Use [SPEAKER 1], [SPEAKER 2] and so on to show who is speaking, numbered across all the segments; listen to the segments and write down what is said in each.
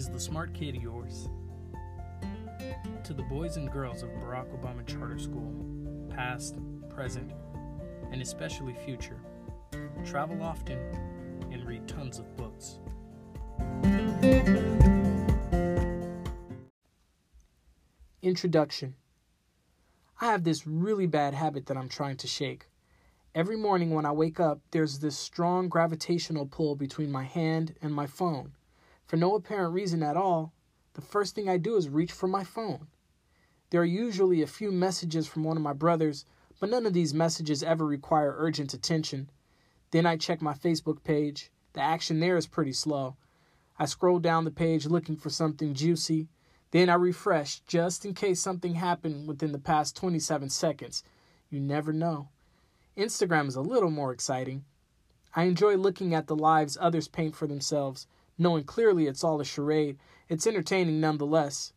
[SPEAKER 1] Is the smart kid of yours? To the boys and girls of Barack Obama Charter School, past, present, and especially future, travel often and read tons of books. Introduction I have this really bad habit that I'm trying to shake. Every morning when I wake up, there's this strong gravitational pull between my hand and my phone. For no apparent reason at all, the first thing I do is reach for my phone. There are usually a few messages from one of my brothers, but none of these messages ever require urgent attention. Then I check my Facebook page. The action there is pretty slow. I scroll down the page looking for something juicy. Then I refresh just in case something happened within the past 27 seconds. You never know. Instagram is a little more exciting. I enjoy looking at the lives others paint for themselves, knowing clearly it's all a charade. It's entertaining nonetheless.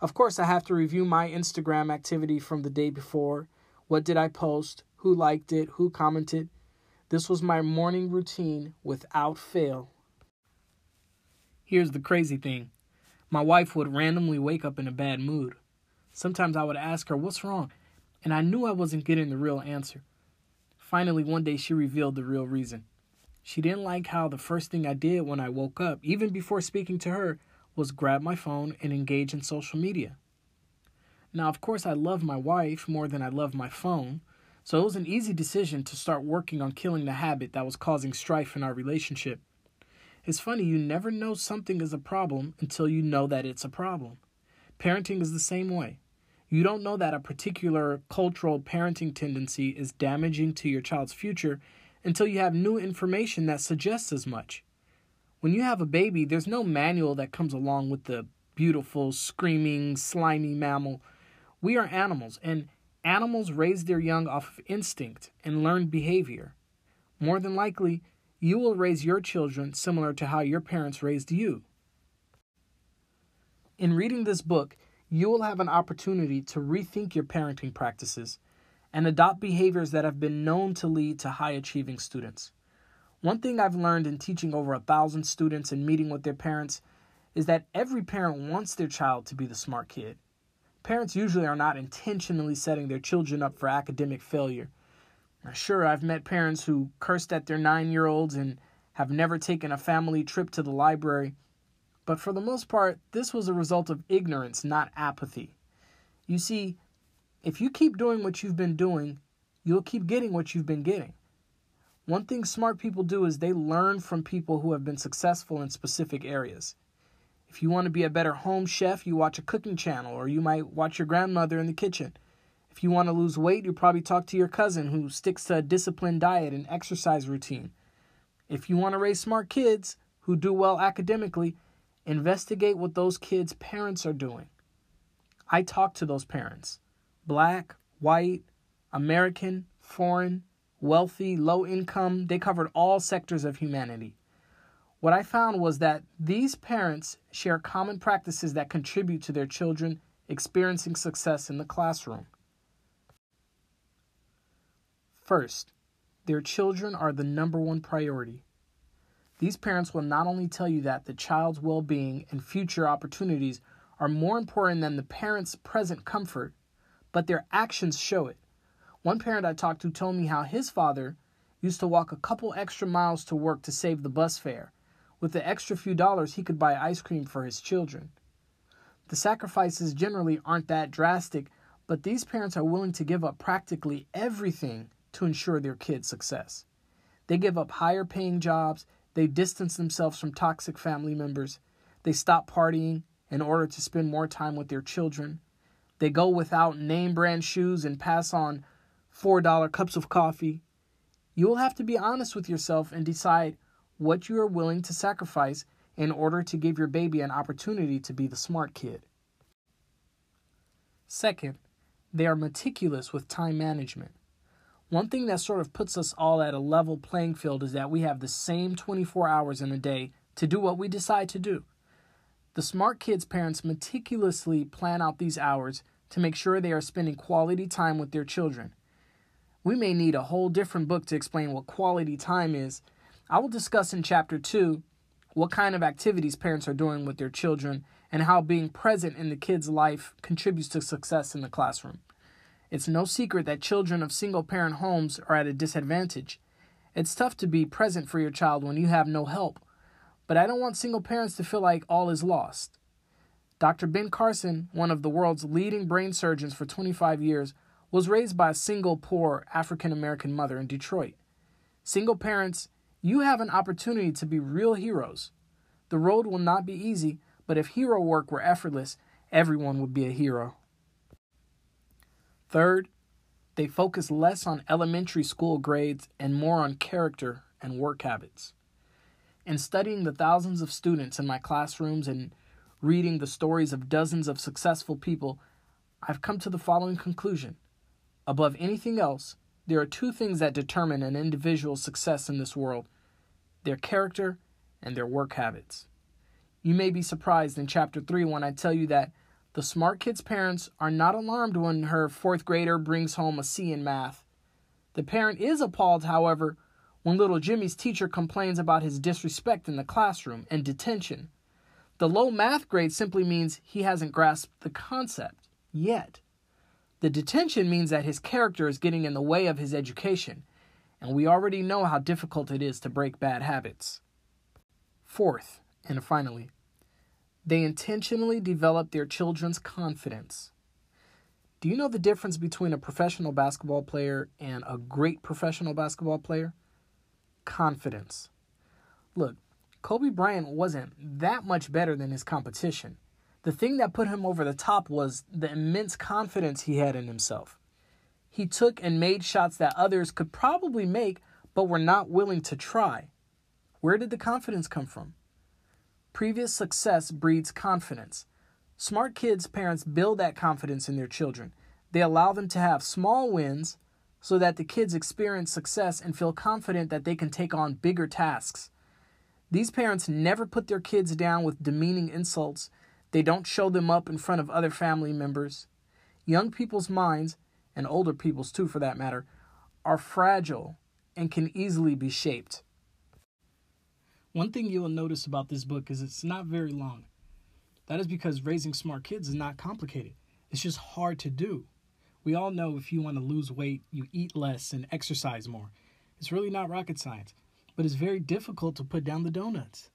[SPEAKER 1] Of course, I have to review my Instagram activity from the day before. What did I post? Who liked it? Who commented? This was my morning routine without fail. Here's the crazy thing my wife would randomly wake up in a bad mood. Sometimes I would ask her, What's wrong? And I knew I wasn't getting the real answer. Finally, one day she revealed the real reason. She didn't like how the first thing I did when I woke up, even before speaking to her, was grab my phone and engage in social media. Now, of course, I love my wife more than I love my phone, so it was an easy decision to start working on killing the habit that was causing strife in our relationship. It's funny, you never know something is a problem until you know that it's a problem. Parenting is the same way. You don't know that a particular cultural parenting tendency is damaging to your child's future until you have new information that suggests as much. When you have a baby, there's no manual that comes along with the beautiful, screaming, slimy mammal. We are animals, and animals raise their young off of instinct and learned behavior. More than likely, you will raise your children similar to how your parents raised you. In reading this book, you will have an opportunity to rethink your parenting practices and adopt behaviors that have been known to lead to high achieving students. One thing I've learned in teaching over a thousand students and meeting with their parents is that every parent wants their child to be the smart kid. Parents usually are not intentionally setting their children up for academic failure. Now, sure, I've met parents who cursed at their nine year olds and have never taken a family trip to the library, but for the most part, this was a result of ignorance, not apathy. You see, if you keep doing what you've been doing, you'll keep getting what you've been getting. One thing smart people do is they learn from people who have been successful in specific areas. If you want to be a better home chef, you watch a cooking channel, or you might watch your grandmother in the kitchen. If you want to lose weight, you probably talk to your cousin who sticks to a disciplined diet and exercise routine. If you want to raise smart kids who do well academically, investigate what those kids' parents are doing. I talk to those parents black, white, American, foreign, wealthy, low income, they covered all sectors of humanity. What I found was that these parents share common practices that contribute to their children experiencing success in the classroom. First, their children are the number one priority. These parents will not only tell you that the child's well being and future opportunities are more important than the parent's present comfort, but their actions show it. One parent I talked to told me how his father used to walk a couple extra miles to work to save the bus fare. With the extra few dollars, he could buy ice cream for his children. The sacrifices generally aren't that drastic, but these parents are willing to give up practically everything to ensure their kids' success. They give up higher paying jobs, they distance themselves from toxic family members, they stop partying in order to spend more time with their children. They go without name brand shoes and pass on $4 cups of coffee. You will have to be honest with yourself and decide what you are willing to sacrifice in order to give your baby an opportunity to be the smart kid. Second, they are meticulous with time management. One thing that sort of puts us all at a level playing field is that we have the same 24 hours in a day to do what we decide to do. The smart kids' parents meticulously plan out these hours to make sure they are spending quality time with their children. We may need a whole different book to explain what quality time is. I will discuss in chapter 2 what kind of activities parents are doing with their children, and how being present in the kid's life contributes to success in the classroom. It's no secret that children of single parent homes are at a disadvantage. It's tough to be present for your child when you have no help, but I don't want single parents to feel like all is lost. Dr. Ben Carson, one of the world's leading brain surgeons for 25 years, was raised by a single poor African American mother in Detroit. Single parents, you have an opportunity to be real heroes. The road will not be easy, but if hero work were effortless, everyone would be a hero. Third, they focus less on elementary school grades and more on character and work habits. In studying the thousands of students in my classrooms and reading the stories of dozens of successful people, I've come to the following conclusion. Above anything else, there are two things that determine an individual's success in this world their character and their work habits. You may be surprised in chapter 3 when I tell you that the smart kid's parents are not alarmed when her fourth grader brings home a C in math. The parent is appalled, however, when little Jimmy's teacher complains about his disrespect in the classroom and detention. The low math grade simply means he hasn't grasped the concept yet. The detention means that his character is getting in the way of his education, and we already know how difficult it is to break bad habits. Fourth, and finally, they intentionally develop their children's confidence. Do you know the difference between a professional basketball player and a great professional basketball player? Confidence. Look, Kobe Bryant wasn't that much better than his competition. The thing that put him over the top was the immense confidence he had in himself. He took and made shots that others could probably make but were not willing to try. Where did the confidence come from? Previous success breeds confidence. Smart kids' parents build that confidence in their children. They allow them to have small wins so that the kids experience success and feel confident that they can take on bigger tasks. These parents never put their kids down with demeaning insults. They don't show them up in front of other family members. Young people's minds, and older people's too for that matter, are fragile and can easily be shaped. One thing you will notice about this book is it's not very long. That is because raising smart kids is not complicated. It's just hard to do. We all know if you want to lose weight, you eat less and exercise more. It's really not rocket science but it's very difficult to put down the donuts.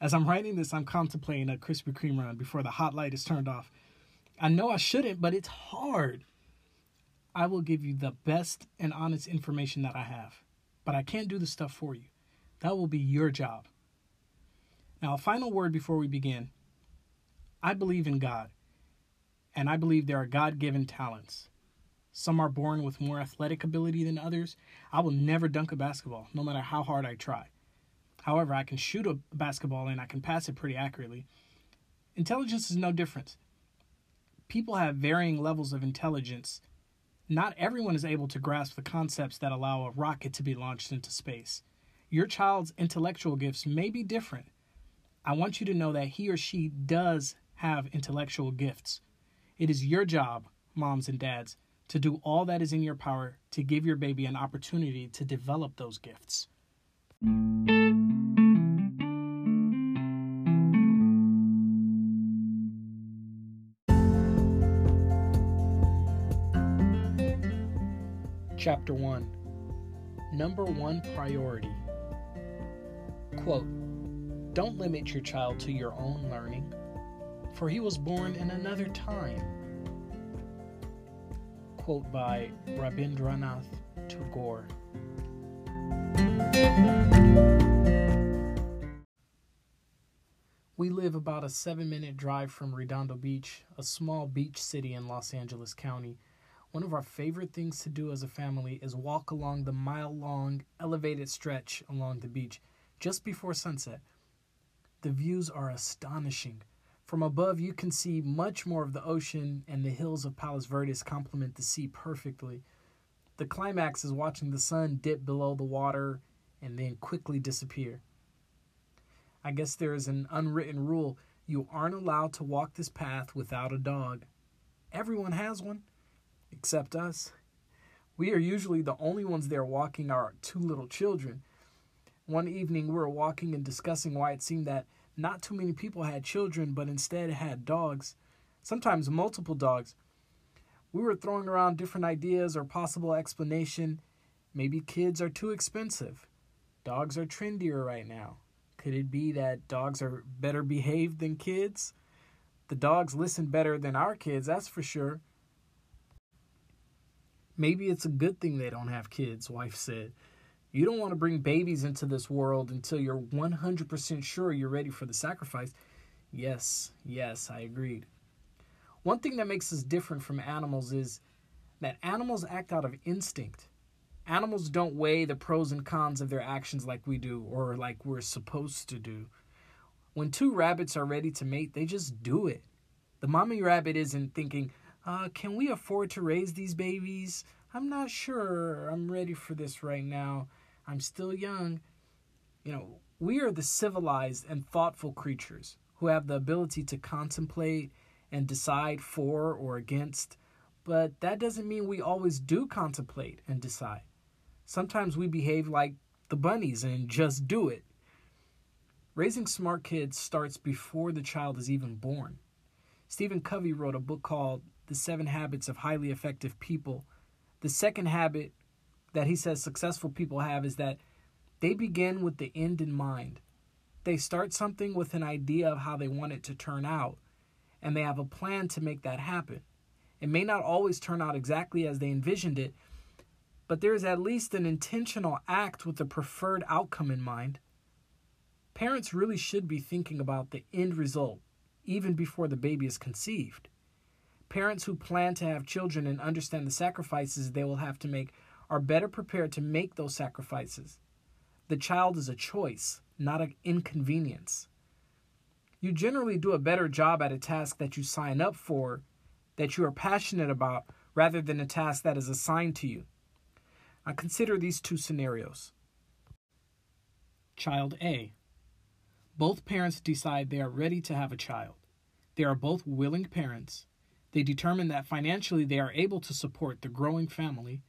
[SPEAKER 1] As I'm writing this, I'm contemplating a Krispy Kreme run before the hot light is turned off. I know I shouldn't, but it's hard. I will give you the best and honest information that I have, but I can't do the stuff for you. That will be your job. Now, a final word before we begin. I believe in God, and I believe there are God given talents. Some are born with more athletic ability than others. I will never dunk a basketball, no matter how hard I try. However, I can shoot a basketball and I can pass it pretty accurately. Intelligence is no different. People have varying levels of intelligence. Not everyone is able to grasp the concepts that allow a rocket to be launched into space. Your child's intellectual gifts may be different. I want you to know that he or she does have intellectual gifts. It is your job, moms and dads, to do all that is in your power to give your baby an opportunity to develop those gifts. Chapter 1 Number 1 Priority. Quote Don't limit your child to your own learning, for he was born in another time quote by Rabindranath Tagore. We live about a seven minute drive from Redondo Beach, a small beach city in Los Angeles County. One of our favorite things to do as a family is walk along the mile long elevated stretch along the beach just before sunset. The views are astonishing. From above, you can see much more of the ocean, and the hills of Palos Verdes complement the sea perfectly. The climax is watching the sun dip below the water and then quickly disappear. I guess there is an unwritten rule you aren't allowed to walk this path without a dog. Everyone has one, except us. We are usually the only ones there walking our two little children. One evening, we were walking and discussing why it seemed that not too many people had children, but instead had dogs, sometimes multiple dogs. We were throwing around different ideas or possible explanation. Maybe kids are too expensive. Dogs are trendier right now. Could it be that dogs are better behaved than kids? The dogs listen better than our kids, that's for sure. Maybe it's a good thing they don't have kids, wife said. You don't want to bring babies into this world until you're 100% sure you're ready for the sacrifice. Yes, yes, I agreed. One thing that makes us different from animals is that animals act out of instinct. Animals don't weigh the pros and cons of their actions like we do or like we're supposed to do. When two rabbits are ready to mate, they just do it. The mommy rabbit isn't thinking, uh, can we afford to raise these babies? I'm not sure I'm ready for this right now. I'm still young. You know, we are the civilized and thoughtful creatures who have the ability to contemplate and decide for or against, but that doesn't mean we always do contemplate and decide. Sometimes we behave like the bunnies and just do it. Raising smart kids starts before the child is even born. Stephen Covey wrote a book called The Seven Habits of Highly Effective People. The second habit that he says successful people have is that they begin with the end in mind. They start something with an idea of how they want it to turn out, and they have a plan to make that happen. It may not always turn out exactly as they envisioned it, but there is at least an intentional act with a preferred outcome in mind. Parents really should be thinking about the end result even before the baby is conceived. Parents who plan to have children and understand the sacrifices they will have to make are better prepared to make those sacrifices. The child is a choice, not an inconvenience. You generally do a better job at a task that you sign up for, that you are passionate about, rather than a task that is assigned to you. Now consider these two scenarios. Child A. Both parents decide they are ready to have a child. They are both willing parents. They determine that financially they are able to support the growing family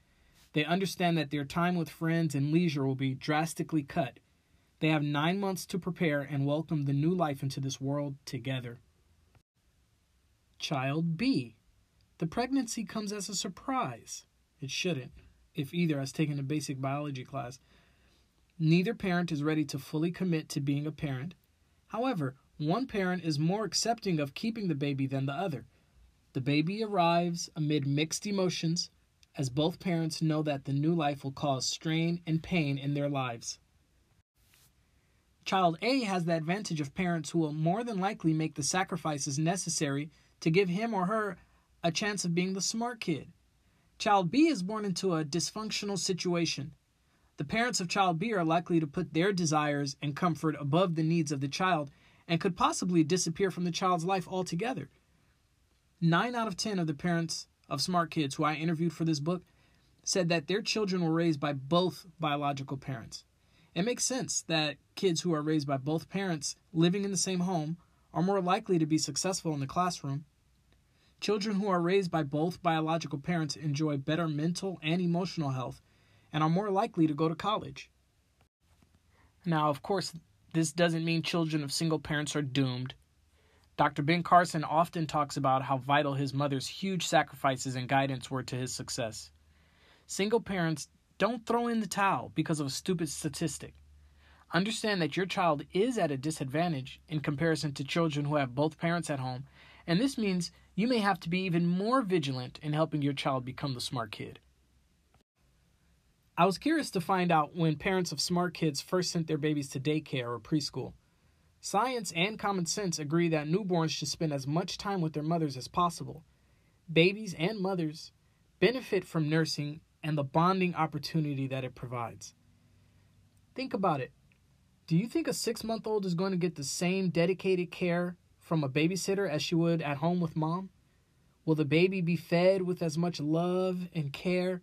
[SPEAKER 1] they understand that their time with friends and leisure will be drastically cut. They have nine months to prepare and welcome the new life into this world together. Child B. The pregnancy comes as a surprise. It shouldn't, if either has taken a basic biology class. Neither parent is ready to fully commit to being a parent. However, one parent is more accepting of keeping the baby than the other. The baby arrives amid mixed emotions, as both parents know that the new life will cause strain and pain in their lives. Child A has the advantage of parents who will more than likely make the sacrifices necessary to give him or her a chance of being the smart kid. Child B is born into a dysfunctional situation. The parents of child B are likely to put their desires and comfort above the needs of the child and could possibly disappear from the child's life altogether. Nine out of ten of the parents of smart kids who I interviewed for this book said that their children were raised by both biological parents. It makes sense that kids who are raised by both parents living in the same home are more likely to be successful in the classroom. Children who are raised by both biological parents enjoy better mental and emotional health and are more likely to go to college. Now, of course, this doesn't mean children of single parents are doomed. Dr. Ben Carson often talks about how vital his mother's huge sacrifices and guidance were to his success. Single parents don't throw in the towel because of a stupid statistic. Understand that your child is at a disadvantage in comparison to children who have both parents at home, and this means you may have to be even more vigilant in helping your child become the smart kid. I was curious to find out when parents of smart kids first sent their babies to daycare or preschool. Science and common sense agree that newborns should spend as much time with their mothers as possible. Babies and mothers benefit from nursing and the bonding opportunity that it provides. Think about it. Do you think a six month old is going to get the same dedicated care from a babysitter as she would at home with mom? Will the baby be fed with as much love and care?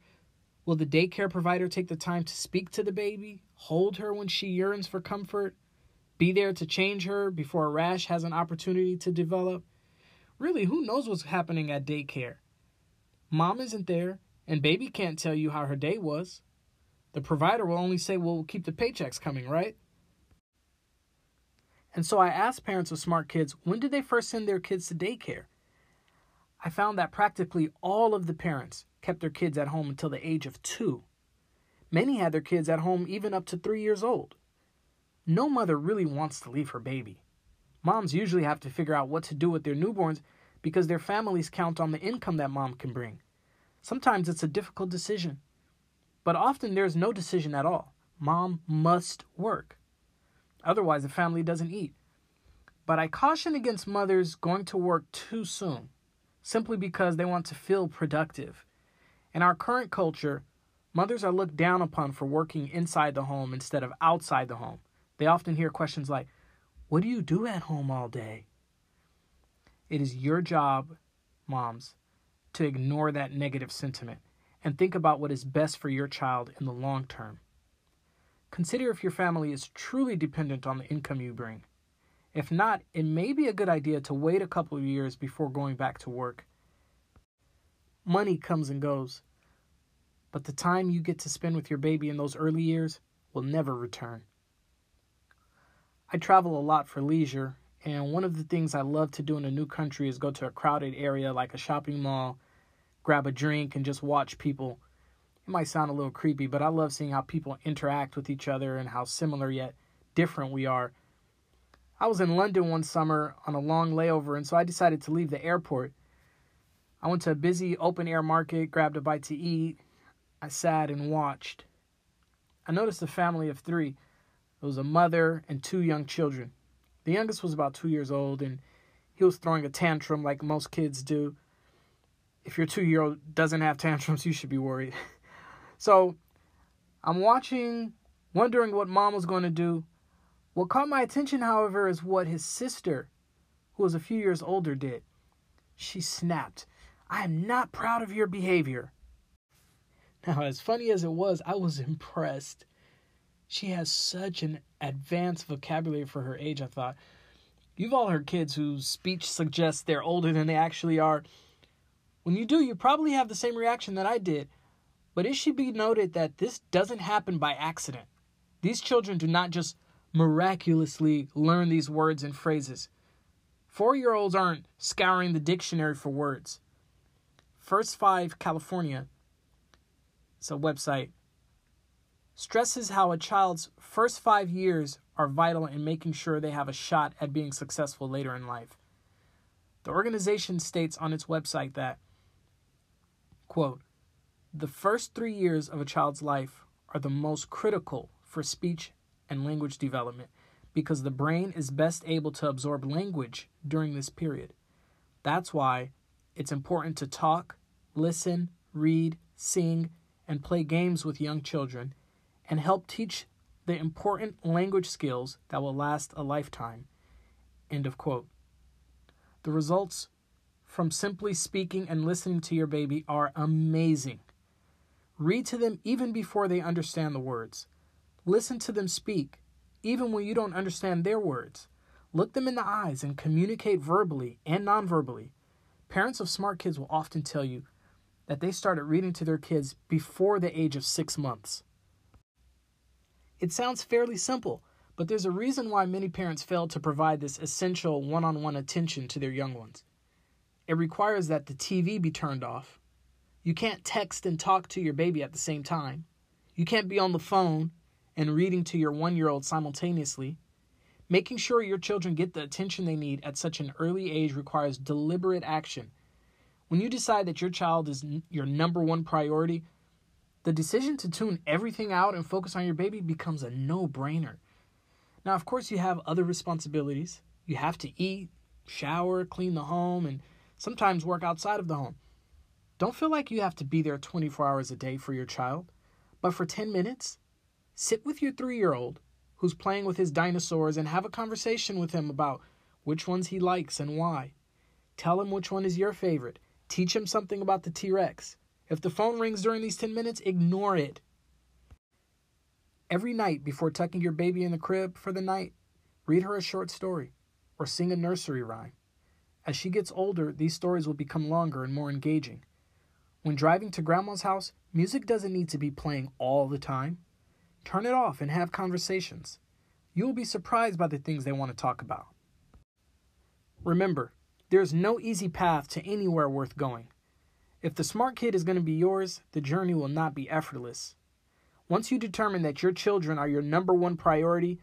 [SPEAKER 1] Will the daycare provider take the time to speak to the baby, hold her when she yearns for comfort, be there to change her before a rash has an opportunity to develop. Really, who knows what's happening at daycare? Mom isn't there, and baby can't tell you how her day was. The provider will only say, well, we'll keep the paychecks coming, right? And so I asked parents of smart kids, when did they first send their kids to daycare? I found that practically all of the parents kept their kids at home until the age of two. Many had their kids at home even up to three years old. No mother really wants to leave her baby. Moms usually have to figure out what to do with their newborns because their families count on the income that mom can bring. Sometimes it's a difficult decision, but often there's no decision at all. Mom must work. Otherwise, the family doesn't eat. But I caution against mothers going to work too soon, simply because they want to feel productive. In our current culture, mothers are looked down upon for working inside the home instead of outside the home. They often hear questions like, What do you do at home all day? It is your job, moms, to ignore that negative sentiment and think about what is best for your child in the long term. Consider if your family is truly dependent on the income you bring. If not, it may be a good idea to wait a couple of years before going back to work. Money comes and goes, but the time you get to spend with your baby in those early years will never return. I travel a lot for leisure and one of the things I love to do in a new country is go to a crowded area like a shopping mall, grab a drink, and just watch people. It might sound a little creepy, but I love seeing how people interact with each other and how similar yet different we are. I was in London one summer on a long layover, and so I decided to leave the airport. I went to a busy open air market, grabbed a bite to eat. I sat and watched. I noticed a family of three. It was a mother and two young children. The youngest was about two years old, and he was throwing a tantrum like most kids do. If your two year old doesn't have tantrums, you should be worried. so I'm watching, wondering what mom was going to do. What caught my attention, however, is what his sister, who was a few years older, did. She snapped, I am not proud of your behavior. Now, as funny as it was, I was impressed. She has such an advanced vocabulary for her age, I thought. You've all heard kids whose speech suggests they're older than they actually are. When you do, you probably have the same reaction that I did. But it should be noted that this doesn't happen by accident. These children do not just miraculously learn these words and phrases. Four year olds aren't scouring the dictionary for words. First Five California, it's a website, stresses how a child's first five years are vital in making sure they have a shot at being successful later in life. The organization states on its website that, quote, the first three years of a child's life are the most critical for speech and language development because the brain is best able to absorb language during this period. That's why it's important to talk, listen, read, sing, and play games with young children and help teach the important language skills that will last a lifetime. End of quote. The results from simply speaking and listening to your baby are amazing. Read to them even before they understand the words. Listen to them speak, even when you don't understand their words. Look them in the eyes and communicate verbally and nonverbally. Parents of smart kids will often tell you that they started reading to their kids before the age of six months. It sounds fairly simple, but there's a reason why many parents fail to provide this essential one on one attention to their young ones. It requires that the TV be turned off. You can't text and talk to your baby at the same time. You can't be on the phone and reading to your one year old simultaneously. Making sure your children get the attention they need at such an early age requires deliberate action. When you decide that your child is your number one priority, the decision to tune everything out and focus on your baby becomes a no brainer. Now, of course, you have other responsibilities. You have to eat, shower, clean the home, and sometimes work outside of the home. Don't feel like you have to be there 24 hours a day for your child, but for 10 minutes, sit with your three year old who's playing with his dinosaurs and have a conversation with him about which ones he likes and why. Tell him which one is your favorite. Teach him something about the T Rex. If the phone rings during these 10 minutes, ignore it. Every night before tucking your baby in the crib for the night, read her a short story or sing a nursery rhyme. As she gets older, these stories will become longer and more engaging. When driving to grandma's house, music doesn't need to be playing all the time. Turn it off and have conversations. You will be surprised by the things they want to talk about. Remember, there's no easy path to anywhere worth going. If the smart kid is going to be yours, the journey will not be effortless. Once you determine that your children are your number one priority,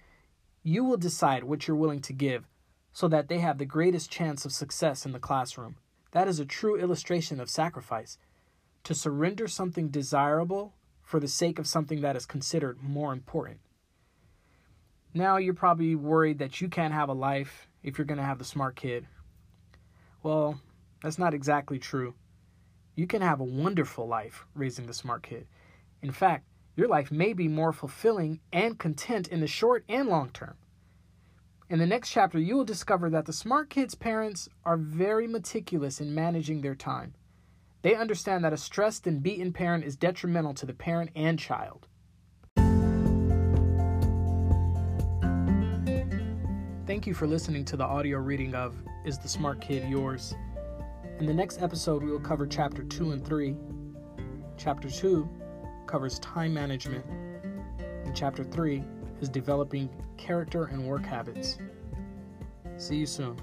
[SPEAKER 1] you will decide what you're willing to give so that they have the greatest chance of success in the classroom. That is a true illustration of sacrifice. To surrender something desirable for the sake of something that is considered more important. Now you're probably worried that you can't have a life if you're going to have the smart kid. Well, that's not exactly true. You can have a wonderful life raising the smart kid. In fact, your life may be more fulfilling and content in the short and long term. In the next chapter, you will discover that the smart kid's parents are very meticulous in managing their time. They understand that a stressed and beaten parent is detrimental to the parent and child. Thank you for listening to the audio reading of Is the Smart Kid Yours? In the next episode, we will cover chapter 2 and 3. Chapter 2 covers time management, and chapter 3 is developing character and work habits. See you soon.